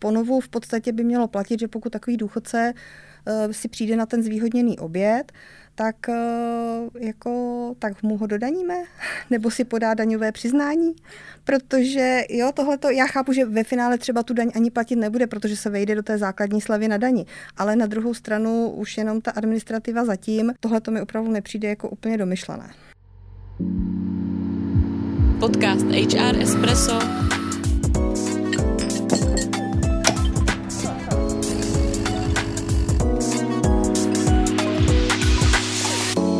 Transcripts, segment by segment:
Ponovu v podstatě by mělo platit, že pokud takový důchodce uh, si přijde na ten zvýhodněný oběd, tak, uh, jako, tak mu ho dodaníme, nebo si podá daňové přiznání, protože jo, tohleto, já chápu, že ve finále třeba tu daň ani platit nebude, protože se vejde do té základní slavy na dani, ale na druhou stranu už jenom ta administrativa zatím, tohle mi opravdu nepřijde jako úplně domyšlené. Podcast HR Espresso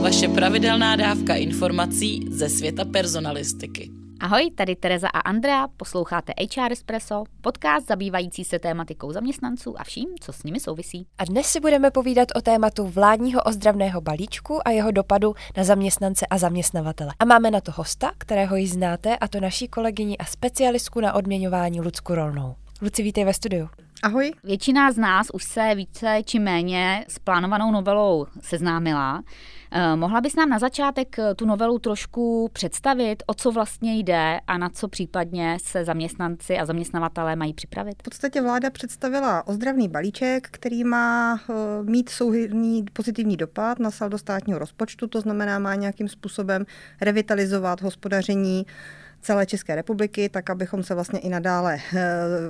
vaše pravidelná dávka informací ze světa personalistiky. Ahoj, tady Tereza a Andrea, posloucháte HR Espresso, podcast zabývající se tématikou zaměstnanců a vším, co s nimi souvisí. A dnes si budeme povídat o tématu vládního ozdravného balíčku a jeho dopadu na zaměstnance a zaměstnavatele. A máme na to hosta, kterého ji znáte, a to naší kolegyni a specialistku na odměňování Lucku Rolnou. Luci, vítej ve studiu. Ahoj. Většina z nás už se více či méně s plánovanou novelou seznámila. Eh, mohla bys nám na začátek eh, tu novelu trošku představit, o co vlastně jde a na co případně se zaměstnanci a zaměstnavatelé mají připravit? V podstatě vláda představila ozdravný balíček, který má eh, mít souhrný pozitivní dopad na saldo státního rozpočtu, to znamená má nějakým způsobem revitalizovat hospodaření celé České republiky, tak abychom se vlastně i nadále eh,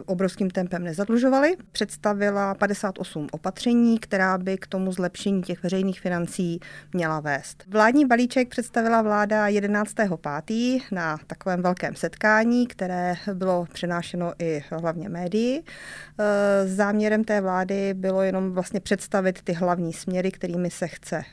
obrovským tempem nezadlužovali. Představila 58 opatření, která by k tomu zlepšení těch veřejných financí měla vést. Vládní balíček představila vláda 11.5. na takovém velkém setkání, které bylo přenášeno i hlavně médii. Eh, záměrem té vlády bylo jenom vlastně představit ty hlavní směry, kterými se chce eh,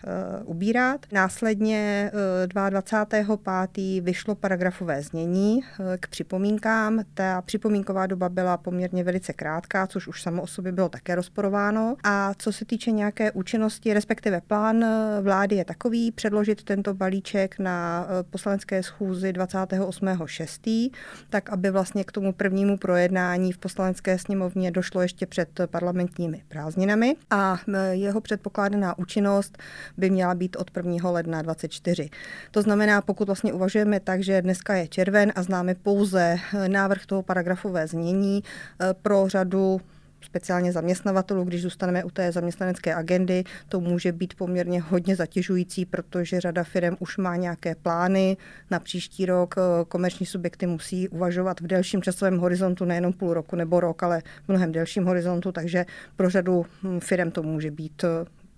ubírat. Následně 22.5. vyšlo paragrafové znění znění eh, k připomínkám. Ta připomínková doba byla poměrně velice krátká, což už samo o sobě bylo také rozporováno. A co se týče nějaké účinnosti, respektive plán eh, vlády je takový, předložit tento balíček na eh, poslanecké schůzi 28.6., tak aby vlastně k tomu prvnímu projednání v poslanecké sněmovně došlo ještě před parlamentními prázdninami a jeho předpokládaná účinnost by měla být od 1. ledna 24. To znamená, pokud vlastně uvažujeme tak, že dneska je červen, červen a známe pouze eh, návrh toho paragrafové znění eh, pro řadu speciálně zaměstnavatelů, když zůstaneme u té zaměstnanecké agendy, to může být poměrně hodně zatěžující, protože řada firm už má nějaké plány na příští rok. Eh, komerční subjekty musí uvažovat v delším časovém horizontu, nejenom půl roku nebo rok, ale v mnohem delším horizontu, takže pro řadu hm, firm to může být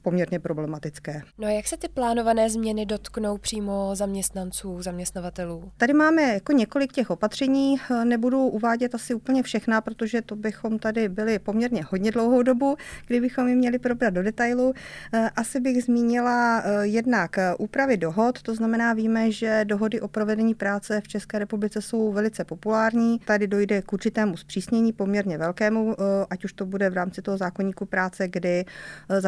poměrně problematické. No a jak se ty plánované změny dotknou přímo zaměstnanců, zaměstnavatelů? Tady máme jako několik těch opatření, nebudu uvádět asi úplně všechna, protože to bychom tady byli poměrně hodně dlouhou dobu, kdybychom ji měli probrat do detailu. Asi bych zmínila eh, jednak úpravy dohod, to znamená víme, že dohody o provedení práce v České republice jsou velice populární. Tady dojde k určitému zpřísnění poměrně velkému, eh, ať už to bude v rámci toho zákonníku práce, kdy eh,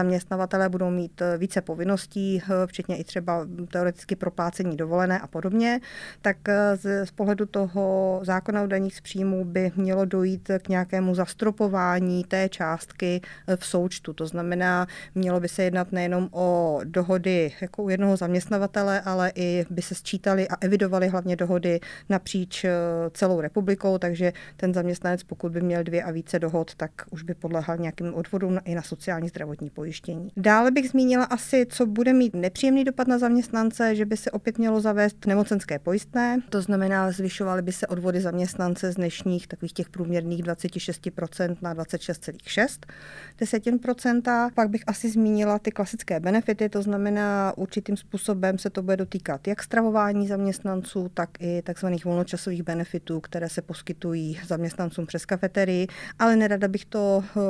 zaměstnavatele budou mít eh, více povinností, eh, včetně i třeba teoreticky proplácení dovolené a podobně, tak eh, z, z pohledu toho zákona o daních z příjmu by mělo dojít k nějakému zastropování té částky v součtu. To znamená, mělo by se jednat nejenom o dohody jako u jednoho zaměstnavatele, ale i by se sčítaly a evidovaly hlavně dohody napříč celou republikou, takže ten zaměstnanec, pokud by měl dvě a více dohod, tak už by podlehal nějakým odvodům i na sociální zdravotní pojištění. Dál Dále bych zmínila asi, co bude mít nepříjemný dopad na zaměstnance, že by se opět mělo zavést nemocenské pojistné, to znamená, zvyšovaly by se odvody zaměstnance z dnešních takových těch průměrných 26% na 26,6%. Pak bych asi zmínila ty klasické benefity, to znamená, určitým způsobem se to bude dotýkat jak stravování zaměstnanců, tak i takzvaných volnočasových benefitů, které se poskytují zaměstnancům přes kafeterii, ale nerada bych to uh,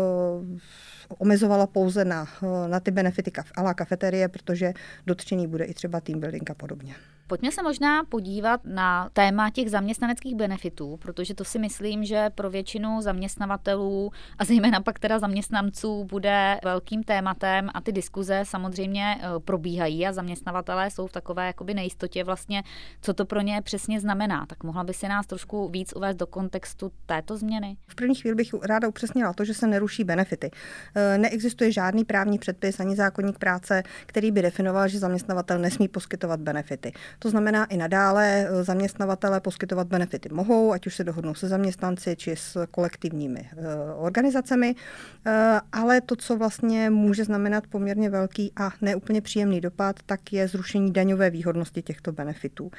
omezovala pouze na, na ty benefity a la kafeterie, protože dotčený bude i třeba team building a podobně. Pojďme se možná podívat na téma těch zaměstnaneckých benefitů, protože to si myslím, že pro většinu zaměstnavatelů a zejména pak teda zaměstnanců bude velkým tématem a ty diskuze samozřejmě eh, probíhají a zaměstnavatelé jsou v takové jakoby nejistotě vlastně, co to pro ně přesně znamená. Tak mohla by si nás trošku víc uvést do kontextu této změny? V první chvíli bych ráda upřesnila to, že se neruší benefity. Eh, neexistuje žádný právní předpis ani zákonník práce, který by definoval, že zaměstnavatel nesmí poskytovat benefity. To znamená i nadále zaměstnavatele poskytovat benefity mohou, ať už se dohodnou se zaměstnanci či s kolektivními organizacemi, ale to, co vlastně může znamenat poměrně velký a neúplně příjemný dopad, tak je zrušení daňové výhodnosti těchto benefitů.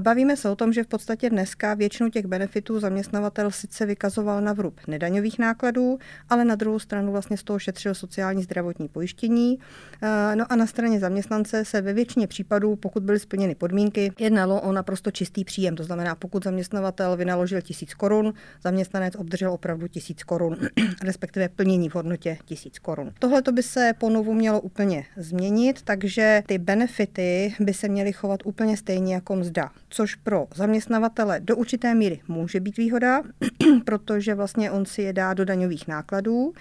Bavíme se o tom, že v podstatě dneska většinu těch benefitů zaměstnavatel sice vykazoval na vrub nedaňových nákladů, ale na druhou stranu vlastně z toho šetřil sociální zdravotní pojištění. Eh, no a na straně zaměstnance se ve většině případů, pokud byly splněny podmínky, jednalo o naprosto čistý příjem. To znamená, pokud zaměstnavatel vynaložil tisíc korun, zaměstnanec obdržel opravdu tisíc korun, respektive plnění v hodnotě tisíc korun. Tohle to by se ponovu mělo úplně změnit, takže ty benefity by se měly chovat úplně stejně jako mzda, což pro zaměstnavatele do určité míry může být výhoda, protože vlastně on si je dá do daňových nákladů.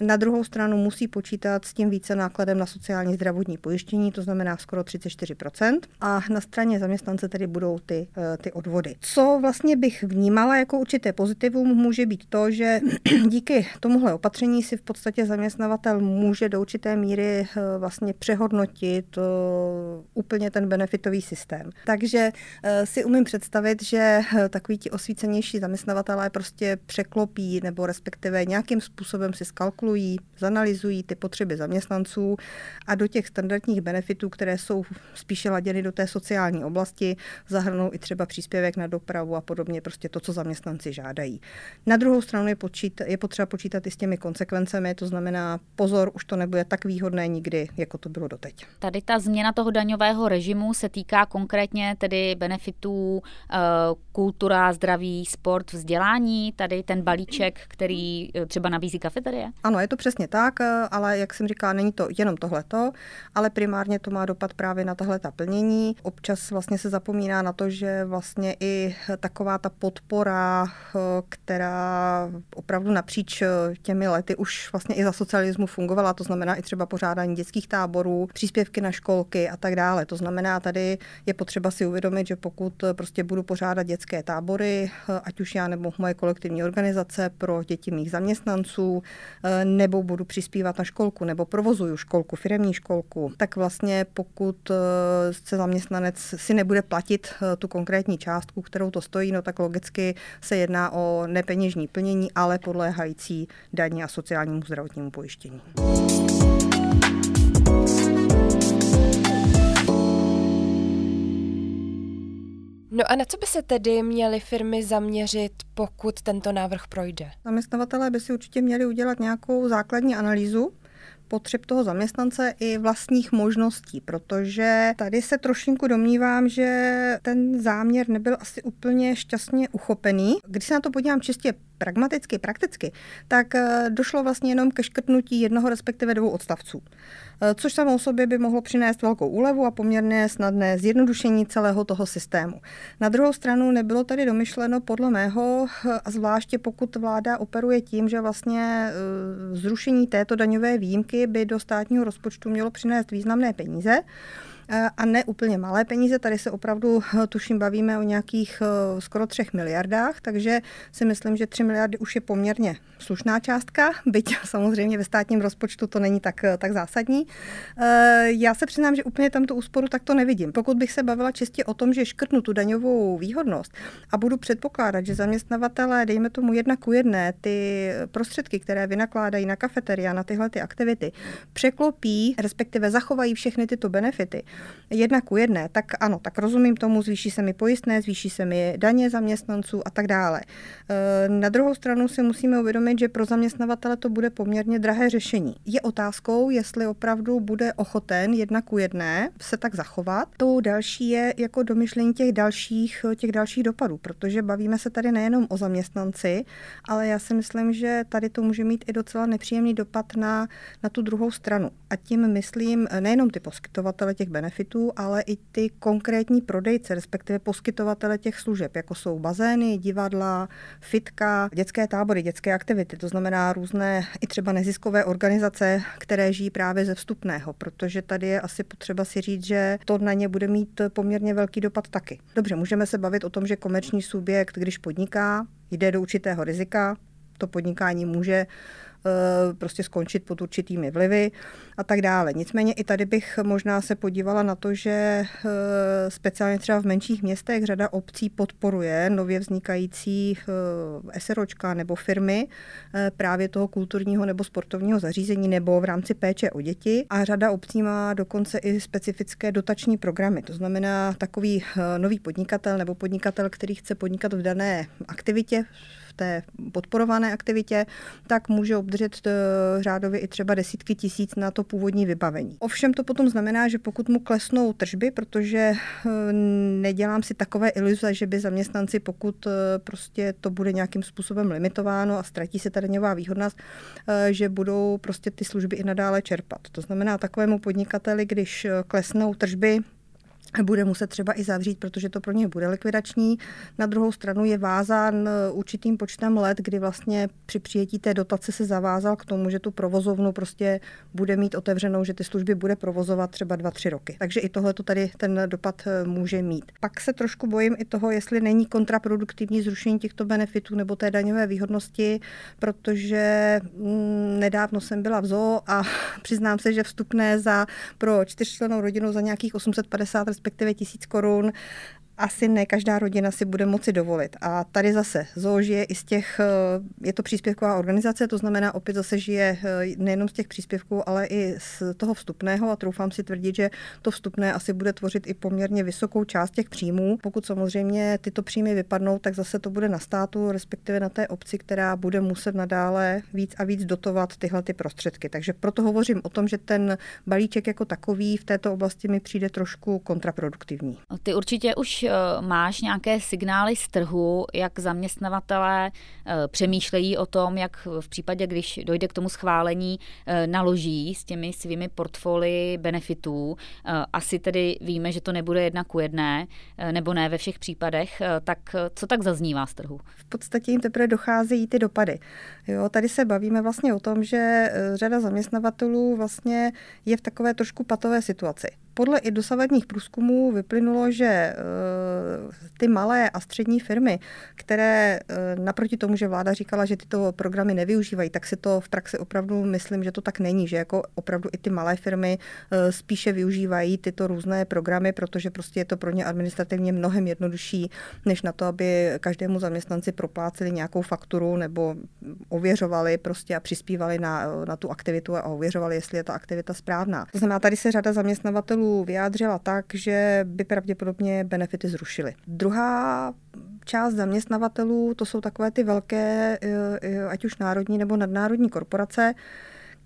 Na druhou stranu musí počítat s tím více nákladem na sociální zdravotní pojištění, to znamená skoro 34%. A na straně zaměstnance tedy budou ty, eh, ty odvody. Co vlastně bych vnímala jako určité pozitivum, může být to, že díky tomuhle opatření si v podstatě zaměstnavatel může do určité míry eh, vlastně přehodnotit eh, úplně ten benefitový systém. Takže si umím představit, že takový ti osvícenější zaměstnavatelé prostě překlopí nebo respektive nějakým způsobem si skalkulují zkontrolují, zanalizují ty potřeby zaměstnanců a do těch standardních benefitů, které jsou spíše laděny do té sociální oblasti, zahrnou i třeba příspěvek na dopravu a podobně, prostě to, co zaměstnanci žádají. Na druhou stranu je, počít, je potřeba počítat i s těmi konsekvencemi, to znamená pozor, už to nebude tak výhodné nikdy, jako to bylo doteď. Tady ta změna toho daňového režimu se týká konkrétně tedy benefitů eh, kultura, zdraví, sport, vzdělání, tady ten balíček, který eh, třeba nabízí kafeterie? Ano, je to přesně tak, eh, ale jak jsem říkala, není to jenom tohleto, ale primárně to má dopad právě na tahle plnění. Občas vlastně se zapomíná na to, že vlastně i taková ta podpora, eh, která opravdu napříč eh, těmi lety už vlastně i za socialismu fungovala, to znamená i třeba pořádání dětských táborů, příspěvky na školky a tak dále. To znamená, tady je potřeba si uvědomit, že pokud prostě budu pořádat dětské tábory, ať už já nebo moje kolektivní organizace pro děti mých zaměstnanců, nebo budu přispívat na školku, nebo provozuju školku, firemní školku, tak vlastně pokud eh, se zaměstnanec si nebude platit eh, tu konkrétní částku, kterou to stojí, no tak logicky se jedná o nepeněžní plnění, ale podléhající daní a sociálnímu zdravotnímu pojištění. No a na co by se tedy měly firmy zaměřit, pokud tento návrh projde? Zaměstnavatelé by si určitě měli udělat nějakou základní analýzu potřeb toho zaměstnance i vlastních možností, protože tady se trošinku domnívám, že ten záměr nebyl asi úplně šťastně uchopený. Když se na to podívám čistě pragmaticky, prakticky, tak eh, došlo vlastně jenom ke škrtnutí jednoho respektive dvou odstavců. Eh, což samo o sobě by mohlo přinést velkou úlevu a poměrně snadné zjednodušení celého toho systému. Na druhou stranu nebylo tady domyšleno podle mého, eh, a zvláště pokud vláda operuje tím, že vlastně zrušení této daňové výjimky by do státního rozpočtu mělo přinést významné peníze, a ne úplně malé peníze. Tady se opravdu, eh, tuším, bavíme o nějakých eh, skoro třech miliardách, takže si myslím, že tři miliardy už je poměrně slušná částka, byť samozřejmě ve státním rozpočtu to není tak, tak zásadní. Já se přiznám, že úplně tam tu úsporu takto nevidím. Pokud bych se bavila čistě o tom, že škrtnu tu daňovou výhodnost a budu předpokládat, že zaměstnavatelé, dejme tomu jedna ku jedné, ty prostředky, které vynakládají na kafeteria, na tyhle ty aktivity, překlopí, respektive zachovají všechny tyto benefity, jedna ku jedné, tak ano, tak rozumím tomu, zvýší se mi pojistné, zvýší se mi daně zaměstnanců a tak dále. E, na druhou stranu si musíme uvědomit, že pro zaměstnavatele to bude poměrně drahé řešení. Je otázkou, jestli opravdu bude ochoten jedna ku jedné se tak zachovat. To další je jako domyšlení těch dalších, těch dalších dopadů, protože bavíme se tady nejenom o zaměstnanci, ale já si myslím, že tady to může mít i docela nepříjemný dopad na, na tu druhou stranu. A tím myslím nejenom ty poskytovatele těch benefitů, benefitů, ale i ty konkrétní prodejce, respektive poskytovatele těch služeb, jako jsou bazény, divadla, fitka, dětské tábory, dětské aktivity, to znamená různé i třeba neziskové organizace, které žijí právě ze vstupného, protože tady je asi potřeba si říct, že to na ně bude mít poměrně velký dopad taky. Dobře, můžeme se bavit o tom, že komerční subjekt, když podniká, jde do určitého rizika, to podnikání může prostě skončit pod určitými vlivy a tak dále. Nicméně i tady bych možná se podívala na to, že speciálně třeba v menších městech řada obcí podporuje nově vznikající SROčka nebo firmy právě toho kulturního nebo sportovního zařízení nebo v rámci péče o děti a řada obcí má dokonce i specifické dotační programy. To znamená takový nový podnikatel nebo podnikatel, který chce podnikat v dané aktivitě, té podporované aktivitě, tak může obdržet eh, řádově i třeba desítky tisíc na to původní vybavení. Ovšem to potom znamená, že pokud mu klesnou tržby, protože eh, nedělám si takové iluze, že by zaměstnanci, pokud eh, prostě to bude nějakým způsobem limitováno a ztratí se ta daňová výhodnost, že budou prostě ty služby i nadále čerpat. To znamená takovému podnikateli, když klesnou tržby bude muset třeba i zavřít, protože to pro ně bude likvidační. Na druhou stranu je vázán určitým počtem let, kdy vlastně při přijetí té dotace se zavázal k tomu, že tu provozovnu prostě bude mít otevřenou, že ty služby bude provozovat třeba dva, tři roky. Takže i tohle to tady ten dopad eh, může mít. Pak se trošku bojím i toho, jestli není kontraproduktivní zrušení těchto benefitů nebo té daňové výhodnosti, protože mm, nedávno jsem byla v zoo a přiznám se, že vstupné za pro čtyřčlenou rodinu za nějakých 850 respektive tisíc korun asi ne každá rodina si bude moci dovolit. A tady zase ZOO i z těch, eh, je to příspěvková organizace, to znamená opět zase žije eh, nejenom z těch příspěvků, ale i z toho vstupného a troufám si tvrdit, že to vstupné asi bude tvořit i poměrně vysokou část těch příjmů. Pokud samozřejmě tyto příjmy vypadnou, tak zase to bude na státu, respektive na té obci, která bude muset nadále víc a víc dotovat tyhle ty prostředky. Takže proto hovořím o tom, že ten balíček jako takový v této oblasti mi přijde trošku kontraproduktivní. Ty určitě už Eh, máš nějaké signály z trhu, jak zaměstnavatelé eh, přemýšlejí o tom, jak v případě, když dojde k tomu schválení, eh, naloží s těmi svými portfolii benefitů. Asi tedy víme, že to nebude jedna ku jedné, nebo ne ve všech případech. Tak co tak zaznívá z trhu? V podstatě jim teprve docházejí ty dopady. Jo, tady se bavíme vlastně o tom, že řada zaměstnavatelů vlastně je v takové trošku patové situaci. Podle i dosavadních průzkumů vyplynulo, že eh, ty malé a střední firmy, které eh, naproti tomu, že vláda říkala, že tyto programy nevyužívají, tak si to v praxi opravdu myslím, že to tak není, že jako opravdu i ty malé firmy eh, spíše využívají tyto různé programy, protože prostě je to pro ně administrativně mnohem jednodušší, než na to, aby každému zaměstnanci propláceli nějakou fakturu nebo ověřovali prostě a přispívali na, na tu aktivitu a ověřovali, jestli je ta aktivita správná. To znamená, tady se řada zaměstnavatelů zaměstnavatelů vyjádřila tak, že by pravděpodobně benefity zrušily. Druhá část zaměstnavatelů, to jsou takové ty velké, eh, eh, ať už národní nebo nadnárodní korporace,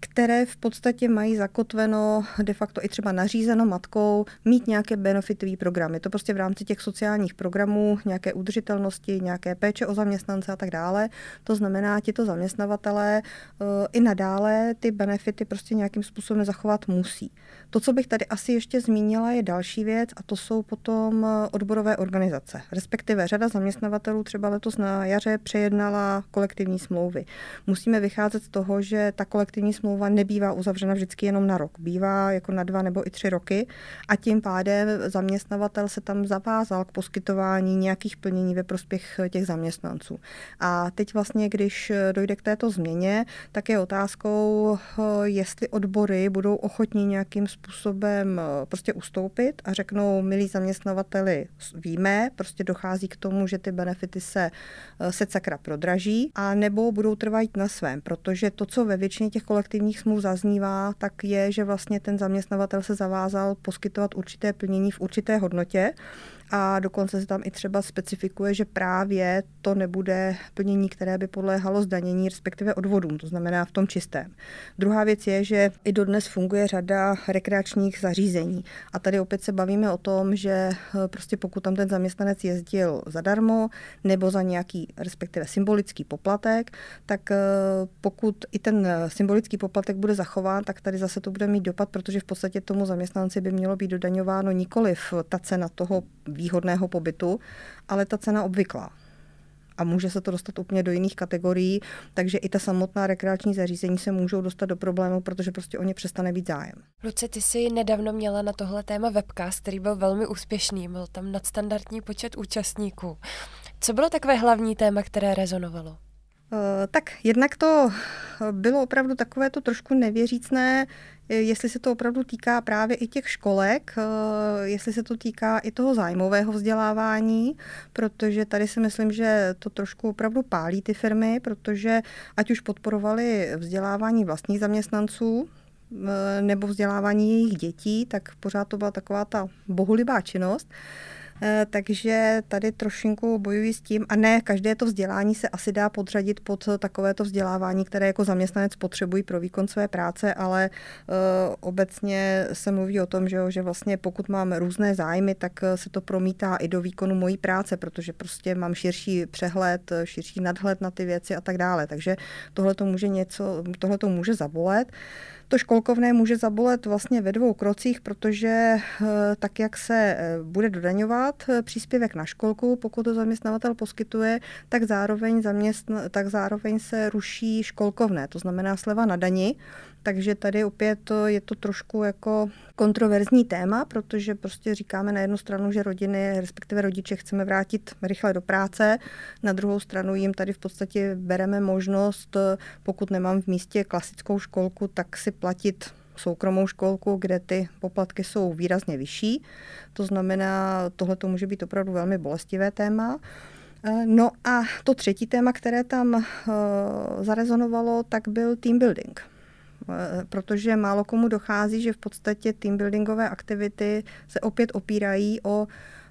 které v podstatě mají zakotveno de facto i třeba nařízeno matkou mít nějaké benefitové programy. To prostě v rámci těch sociálních programů, nějaké udržitelnosti, nějaké péče o zaměstnance a tak dále. To znamená, tito zaměstnavatelé uh, i nadále ty benefity prostě nějakým způsobem zachovat musí. To, co bych tady asi ještě zmínila, je další věc a to jsou potom eh, odborové organizace. Respektive řada zaměstnavatelů třeba letos na jaře přejednala kolektivní smlouvy. Musíme vycházet z toho, že ta kolektivní smlouva nebývá uzavřena vždycky jenom na rok, bývá jako na dva nebo i tři roky a tím pádem zaměstnavatel se tam zavázal k poskytování nějakých plnění ve prospěch těch zaměstnanců. A teď vlastně, když dojde k této změně, tak je otázkou, jestli odbory budou ochotní nějakým způsobem prostě ustoupit a řeknou, milí zaměstnavateli, víme, prostě dochází k tomu, že ty benefity se, se sakra prodraží, a nebo budou trvat na svém, protože to, co ve většině těch kolektivních smluv zaznívá, tak je, že vlastně ten zaměstnavatel se zavázal poskytovat určité plnění v určité hodnotě a dokonce se tam i třeba specifikuje, že právě to nebude plnění, které by podléhalo zdanění, respektive odvodům, to znamená v tom čistém. Druhá věc je, že i dodnes funguje řada rekreačních zařízení. A tady opět se bavíme o tom, že eh, prostě pokud tam ten zaměstnanec jezdil zadarmo nebo za nějaký, respektive symbolický poplatek, tak eh, pokud i ten symbolický poplatek bude zachován, tak tady zase to bude mít dopad, protože v podstatě tomu zaměstnanci by mělo být dodaňováno nikoliv ta cena toho výhodného pobytu, ale ta cena obvyklá a může se to dostat úplně do jiných kategorií, takže i ta samotná rekreační zařízení se můžou dostat do problému, protože prostě o ně přestane být zájem. Luce, ty jsi nedávno měla na tohle téma webcast, který byl velmi úspěšný, byl tam nadstandardní počet účastníků. Co bylo takové hlavní téma, které rezonovalo? Tak jednak to bylo opravdu takové to trošku nevěřícné, jestli se to opravdu týká právě i těch školek, jestli se to týká i toho zájmového vzdělávání, protože tady si myslím, že to trošku opravdu pálí ty firmy, protože ať už podporovali vzdělávání vlastních zaměstnanců, nebo vzdělávání jejich dětí, tak pořád to byla taková ta bohulibá činnost. Eh, takže tady trošinku bojuji s tím, a ne každé to vzdělání se asi dá podřadit pod takovéto vzdělávání, které jako zaměstnanec potřebují pro výkon své práce, ale uh, obecně se mluví o tom, že, že vlastně pokud mám různé zájmy, tak eh, se to promítá i do výkonu mojí práce, protože prostě mám širší přehled, širší nadhled na ty věci a tak dále. Takže tohle to může něco, tohle to může zabolet. To školkovné může zabolet vlastně ve dvou krocích, protože eh, tak, jak se eh, bude dodaňovat eh, příspěvek na školku, pokud to zaměstnavatel poskytuje, tak zároveň, zaměstna, tak zároveň se ruší školkovné, to znamená sleva na dani. Takže tady opět je to trošku jako kontroverzní téma, protože prostě říkáme na jednu stranu, že rodiny, respektive rodiče chceme vrátit rychle do práce, na druhou stranu jim tady v podstatě bereme možnost, pokud nemám v místě klasickou školku, tak si platit soukromou školku, kde ty poplatky jsou výrazně vyšší. To znamená, tohle to může být opravdu velmi bolestivé téma. No a to třetí téma, které tam uh, zarezonovalo, tak byl team building. Eh, protože málo komu dochází, že v podstatě teambuildingové aktivity se opět opírají o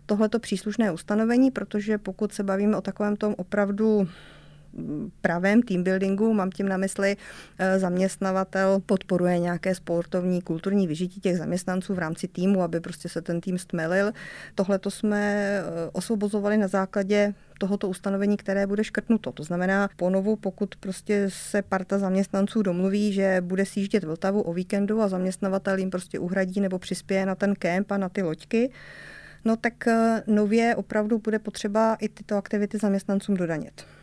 tohleto příslušné ustanovení, protože pokud se bavíme o takovém tom opravdu pravém team buildingu, mám tím na mysli, eh, zaměstnavatel podporuje nějaké sportovní, kulturní vyžití těch zaměstnanců v rámci týmu, aby prostě se ten tým stmelil. Tohle to jsme eh, osvobozovali na základě tohoto ustanovení, které bude škrtnuto. To znamená, ponovu, pokud prostě se parta zaměstnanců domluví, že bude sjíždět Vltavu o víkendu a zaměstnavatel jim prostě uhradí nebo přispěje na ten kemp a na ty loďky, no tak eh, nově opravdu bude potřeba i tyto aktivity zaměstnancům dodanit.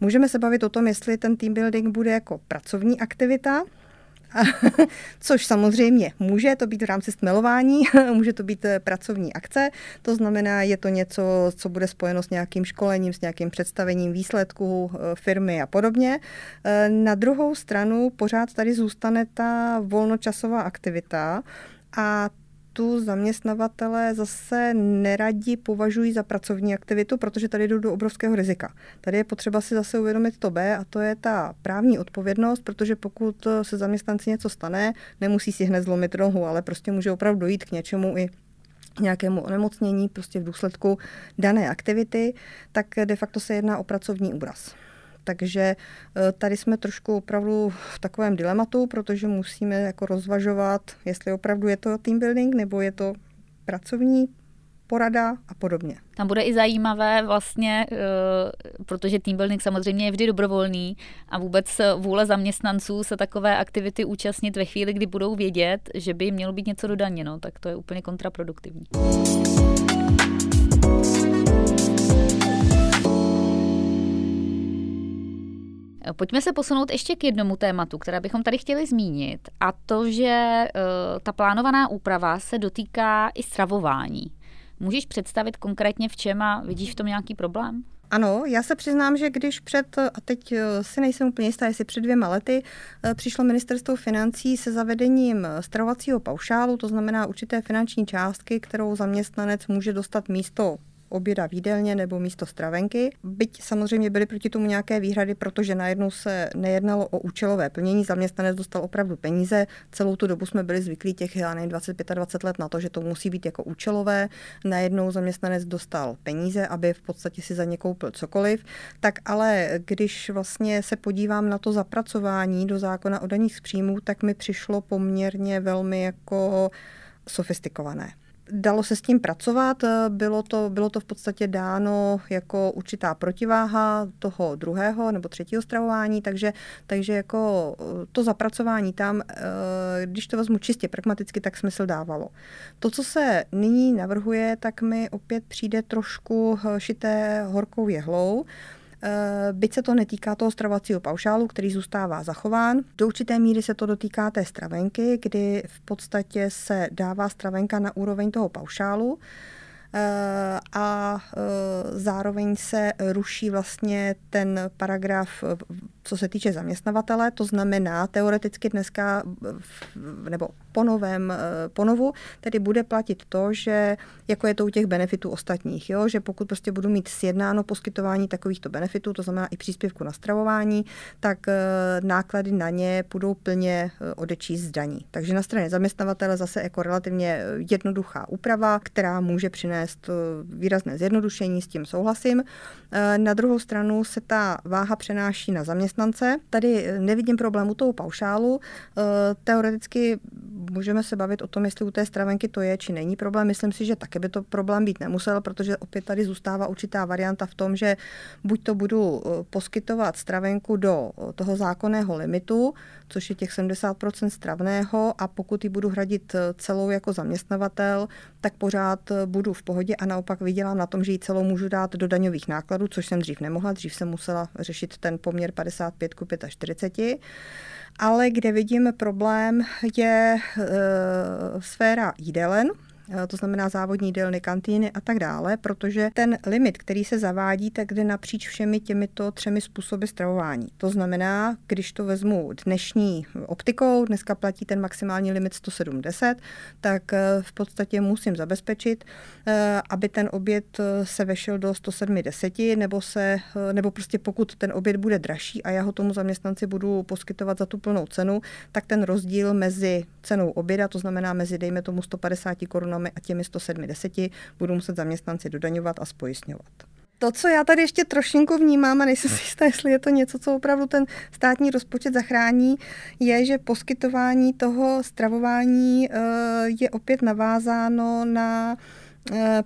Můžeme se bavit o tom, jestli ten team building bude jako pracovní aktivita, což samozřejmě může to být v rámci stmelování, může to být eh, pracovní akce, to znamená, je to něco, co bude spojeno s nějakým školením, s nějakým představením výsledků eh, firmy a podobně. Eh, na druhou stranu pořád tady zůstane ta volnočasová aktivita a tu zaměstnavatele zase neradi považují za pracovní aktivitu, protože tady jdou do obrovského rizika. Tady je potřeba si zase uvědomit to B a to je ta právní odpovědnost, protože pokud se zaměstnanci něco stane, nemusí si hned zlomit nohu, ale prostě může opravdu dojít k něčemu i nějakému onemocnění prostě v důsledku dané aktivity, tak de facto se jedná o pracovní úraz. Takže eh, tady jsme trošku opravdu v takovém dilematu, protože musíme jako rozvažovat, jestli opravdu je to team building nebo je to pracovní porada a podobně. Tam bude i zajímavé vlastně, eh, protože team building samozřejmě je vždy dobrovolný a vůbec vůle zaměstnanců se takové aktivity účastnit ve chvíli, kdy budou vědět, že by mělo být něco dodaněno, tak to je úplně kontraproduktivní. Pojďme se posunout ještě k jednomu tématu, které bychom tady chtěli zmínit, a to, že uh, ta plánovaná úprava se dotýká i stravování. Můžeš představit konkrétně v čem a vidíš v tom nějaký problém? Ano, já se přiznám, že když před, a teď eh, si nejsem úplně jistá, jestli před dvěma lety, eh, přišlo ministerstvo financí se zavedením stravovacího paušálu, to znamená určité finanční částky, kterou zaměstnanec může dostat místo oběda v jídelně nebo místo stravenky. Byť samozřejmě byly proti tomu nějaké výhrady, protože najednou se nejednalo o účelové plnění, zaměstnanec dostal opravdu peníze. Celou tu dobu jsme byli zvyklí těch, já nevím, 25 let na to, že to musí být jako účelové. Najednou zaměstnanec dostal peníze, aby v podstatě si za ně koupil cokoliv. Tak ale když vlastně se podívám na to zapracování do zákona o daních z příjmů, tak mi přišlo poměrně velmi jako sofistikované. Dalo se s tím pracovat, bylo to, bylo to v podstatě dáno jako určitá protiváha toho druhého nebo třetího stravování, takže, takže jako to zapracování tam, eh, když to vezmu čistě pragmaticky, tak smysl dávalo. To, co se nyní navrhuje, tak mi opět přijde trošku šité horkou jehlou, Eh, byť se to netýká toho stravovacího paušálu, který zůstává zachován, do určité míry se to dotýká té stravenky, kdy v podstatě se dává stravenka na úroveň toho paušálu. A zároveň se ruší vlastně ten paragraf, co se týče zaměstnavatele, to znamená teoreticky dneska nebo po novém ponovu, tedy bude platit to, že jako je to u těch benefitů ostatních, jo? že pokud prostě budu mít sjednáno poskytování takovýchto benefitů, to znamená i příspěvku na stravování, tak náklady na ně budou plně odečíst z daní. Takže na straně zaměstnavatele zase jako relativně jednoduchá úprava, která může přinést výrazné zjednodušení, s tím souhlasím. Eh, na druhou stranu se ta váha přenáší na zaměstnance. Tady eh, nevidím problému toho paušálu. Eh, teoreticky můžeme se bavit o tom, jestli u té stravenky to je, či není problém. Myslím si, že také by to problém být nemusel, protože opět tady zůstává určitá varianta v tom, že buď to budu poskytovat stravenku do toho zákonného limitu, což je těch 70% stravného a pokud ji budu hradit celou jako zaměstnavatel, tak pořád budu v pohodě a naopak vydělám na tom, že ji celou můžu dát do daňových nákladů, což jsem dřív nemohla. Dřív jsem musela řešit ten poměr 55 ku 45. Ale kde vidím problém, je e, sféra jídelen, to znamená závodní jídelny, kantýny a tak dále, protože ten limit, který se zavádí, tak jde napříč všemi těmito třemi způsoby stravování. To znamená, když to vezmu dnešní optikou, dneska platí ten maximální limit 170, tak eh, v podstatě musím zabezpečit, eh, aby ten oběd se vešel do 170, nebo se, nebo prostě pokud ten oběd bude dražší a já ho tomu zaměstnanci budu poskytovat za tu plnou cenu, tak ten rozdíl mezi cenou oběda, to znamená mezi, dejme tomu 150 korun korunami a těmi 170 budou muset zaměstnanci dodaňovat a spojistňovat. To, co já tady ještě trošinku vnímám, a nejsem si jistá, jestli je to něco, co opravdu ten státní rozpočet zachrání, je, že poskytování toho stravování eh, je opět navázáno na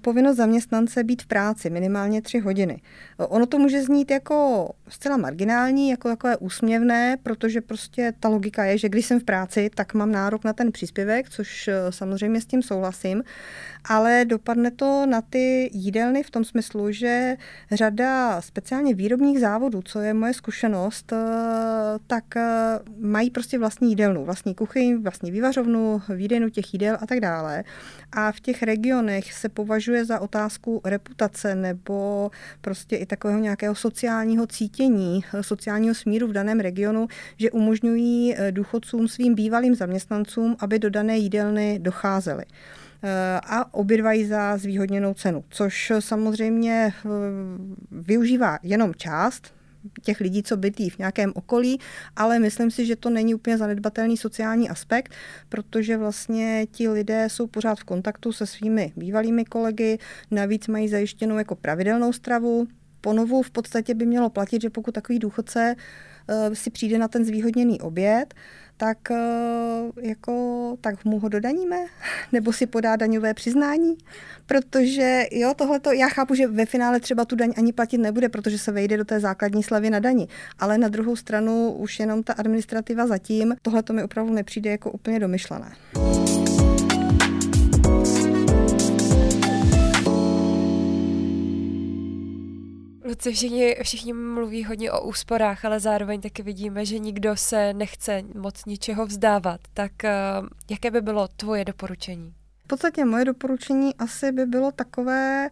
povinnost zaměstnance být v práci minimálně tři hodiny. Ono to může znít jako zcela marginální, jako takové úsměvné, protože prostě ta logika je, že když jsem v práci, tak mám nárok na ten příspěvek, což eh, samozřejmě s tím souhlasím, ale dopadne to na ty jídelny v tom smyslu, že řada speciálně výrobních závodů, co je moje zkušenost, eh, tak mají prostě vlastní jídelnu, vlastní kuchyň, vlastní vývařovnu, výdejnu těch jídel a tak dále. A v těch regionech se považuje za otázku reputace nebo prostě i takového nějakého sociálního cítění, sociálního smíru v daném regionu, že umožňují eh, důchodcům svým bývalým zaměstnancům, aby do dané jídelny docházeli eh, a obědvají za zvýhodněnou cenu, což samozřejmě eh, využívá jenom část těch lidí, co bytí v nějakém okolí, ale myslím si, že to není úplně zanedbatelný sociální aspekt, protože vlastně ti lidé jsou pořád v kontaktu se svými bývalými kolegy, navíc mají zajištěnou jako pravidelnou stravu, ponovu v podstatě by mělo platit, že pokud takový důchodce uh, si přijde na ten zvýhodněný oběd, tak uh, jako tak mu ho dodaníme, nebo si podá daňové přiznání, protože jo, tohle já chápu, že ve finále třeba tu daň ani platit nebude, protože se vejde do té základní slavy na dani, ale na druhou stranu už jenom ta administrativa zatím, tohle to mi opravdu nepřijde jako úplně domyšlené. Luci, všichni, všichni mluví hodně o úsporách, ale zároveň taky vidíme, že nikdo se nechce moc ničeho vzdávat. Tak uh, jaké by bylo tvoje doporučení? V podstatě moje doporučení asi by bylo takové,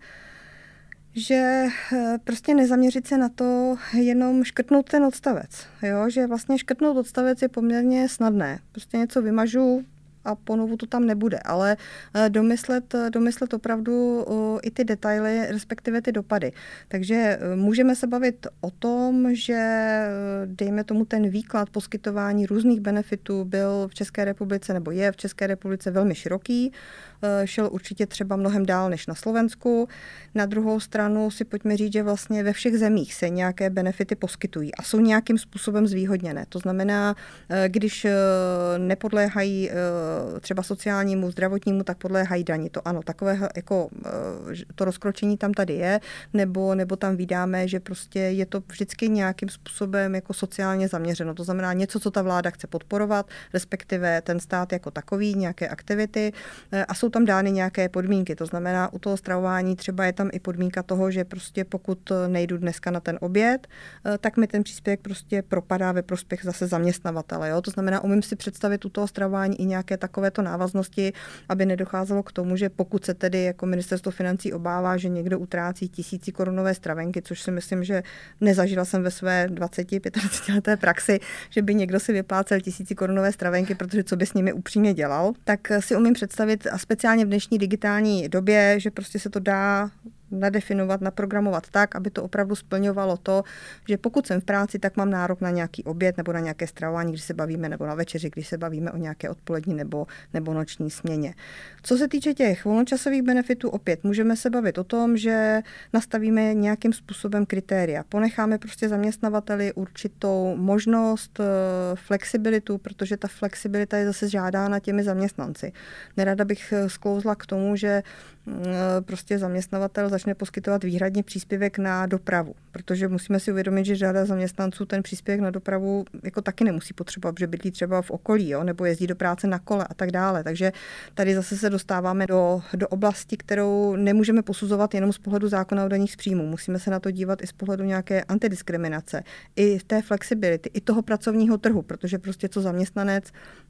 že eh, prostě nezaměřit se na to jenom škrtnout ten odstavec. Jo? Že vlastně škrtnout odstavec je poměrně snadné. Prostě něco vymažu, a ponovu to tam nebude, ale eh, domyslet, eh, domyslet opravdu i ty detaily, respektive ty dopady. Takže eh, můžeme se bavit o tom, že dejme tomu ten výklad poskytování různých benefitů byl v České republice nebo je v České republice velmi široký. Eh, šel určitě třeba mnohem dál než na Slovensku. Na druhou stranu si pojďme říct, že vlastně ve všech zemích se nějaké benefity poskytují a jsou nějakým způsobem zvýhodněné. To znamená, eh, když eh, nepodléhají třeba sociálnímu, zdravotnímu, tak podléhají daní. To ano, takové jako to rozkročení tam tady je, nebo, nebo tam vydáme, že prostě je to vždycky nějakým způsobem jako sociálně zaměřeno. To znamená něco, co ta vláda chce podporovat, respektive ten stát jako takový, nějaké aktivity a jsou tam dány nějaké podmínky. To znamená, u toho stravování třeba je tam i podmínka toho, že prostě pokud nejdu dneska na ten oběd, eh, tak mi ten příspěvek prostě propadá ve prospěch zase zaměstnavatele. Jo? To znamená, umím si představit u toho stravování i nějaké takovéto návaznosti, aby nedocházelo k tomu, že pokud se tedy jako ministerstvo financí obává, že někdo utrácí tisíci korunové stravenky, což si myslím, že nezažila jsem ve své 20-25 leté praxi, že by někdo si vyplácel tisíci korunové stravenky, protože co by s nimi upřímně dělal, tak si umím představit, a speciálně v dnešní digitální době, že prostě se to dá nadefinovat, naprogramovat tak, aby to opravdu splňovalo to, že pokud jsem v práci, tak mám nárok na nějaký oběd nebo na nějaké stravování, když se bavíme, nebo na večeři, když se bavíme o nějaké odpolední nebo, nebo noční směně. Co se týče těch volnočasových benefitů, opět můžeme se bavit o tom, že nastavíme nějakým způsobem kritéria. Ponecháme prostě zaměstnavateli určitou možnost, eh, flexibilitu, protože ta flexibilita je zase žádána těmi zaměstnanci. Nerada bych eh, sklouzla k tomu, že prostě zaměstnavatel začne poskytovat výhradně příspěvek na dopravu, protože musíme si uvědomit, že řada zaměstnanců ten příspěvek na dopravu jako taky nemusí potřebovat, protože bydlí třeba v okolí, jo, nebo jezdí do práce na kole a tak dále. Takže tady zase se dostáváme do, do oblasti, kterou nemůžeme posuzovat jenom z pohledu zákona o daních z příjmu. Musíme se na to dívat i z pohledu nějaké antidiskriminace, i té flexibility, i toho pracovního trhu, protože prostě co zaměstnanec,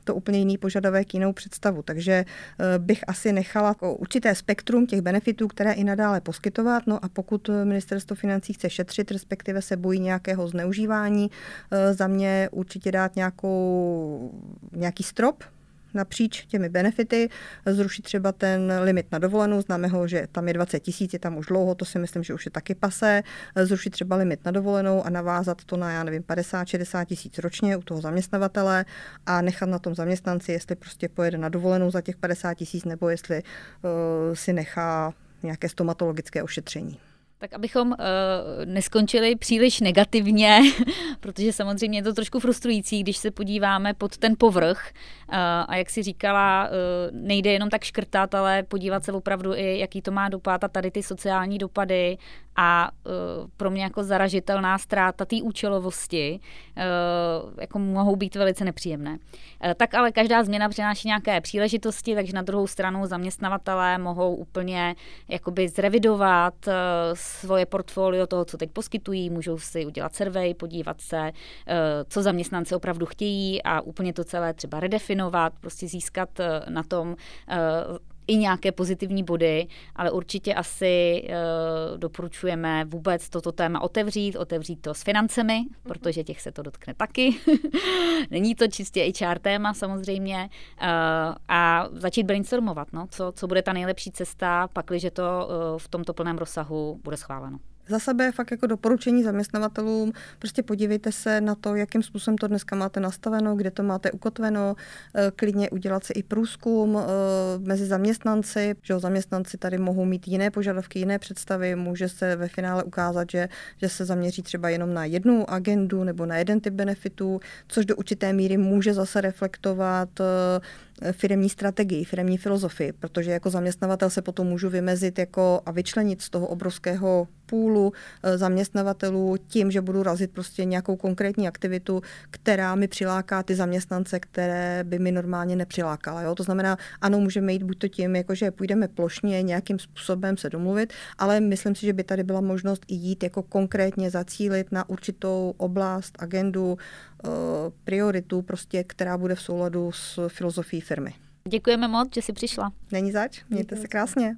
to úplně jiný požadavek, jinou představu. Takže eh, bych asi nechala určité spektrum těch benefitů, které i nadále poskytovat. No a pokud ministerstvo financí chce šetřit, respektive se bojí nějakého zneužívání, eh, za mě určitě dát nějakou, nějaký strop, napříč těmi benefity, zrušit třeba ten limit na dovolenou, známe ho, že tam je 20 tisíc, je tam už dlouho, to si myslím, že už je taky pasé, zrušit třeba limit na dovolenou a navázat to na, já nevím, 50-60 tisíc ročně u toho zaměstnavatele a nechat na tom zaměstnanci, jestli prostě pojede na dovolenou za těch 50 tisíc nebo jestli uh, si nechá nějaké stomatologické ošetření. Tak abychom uh, neskončili příliš negativně, protože samozřejmě je to trošku frustrující, když se podíváme pod ten povrch a jak si říkala, uh, nejde jenom tak škrtat, ale podívat se opravdu i, jaký to má dopad a tady ty sociální dopady a uh, pro mě jako zaražitelná ztráta té účelovosti jako mohou být velice nepříjemné. Tak ale každá změna přináší nějaké příležitosti, takže na druhou stranu zaměstnavatelé mohou úplně jakoby zrevidovat svoje portfolio toho, co teď poskytují, můžou si udělat survey, podívat se, co zaměstnanci opravdu chtějí a úplně to celé třeba redefinovat, prostě získat na tom i nějaké pozitivní body, ale určitě asi uh, doporučujeme vůbec toto téma otevřít, otevřít to s financemi, mm-hmm. protože těch se to dotkne taky. Není to čistě HR téma samozřejmě uh, a začít brainstormovat, no, co, co bude ta nejlepší cesta, pakliže to uh, v tomto plném rozsahu bude schváleno za sebe fakt jako doporučení zaměstnavatelům, prostě podívejte se na to, jakým způsobem to dneska máte nastaveno, kde to máte ukotveno, eh, klidně udělat si i průzkum eh, mezi zaměstnanci, že zaměstnanci tady mohou mít jiné požadavky, jiné představy, může se ve finále ukázat, že, že se zaměří třeba jenom na jednu agendu nebo na jeden typ benefitů, což do určité míry může zase reflektovat eh, firemní strategii, firemní filozofii, protože jako zaměstnavatel se potom můžu vymezit jako a vyčlenit z toho obrovského půlu eh, zaměstnavatelů tím, že budu razit prostě nějakou konkrétní aktivitu, která mi přiláká ty zaměstnance, které by mi normálně nepřilákala. Jo? To znamená, ano, můžeme jít buď to tím, jako že půjdeme plošně nějakým způsobem se domluvit, ale myslím si, že by tady byla možnost i jít jako konkrétně zacílit na určitou oblast, agendu, eh, prioritu, prostě, která bude v souladu s filozofií firmy. Děkujeme moc, že jsi přišla. Není zač, mějte se krásně.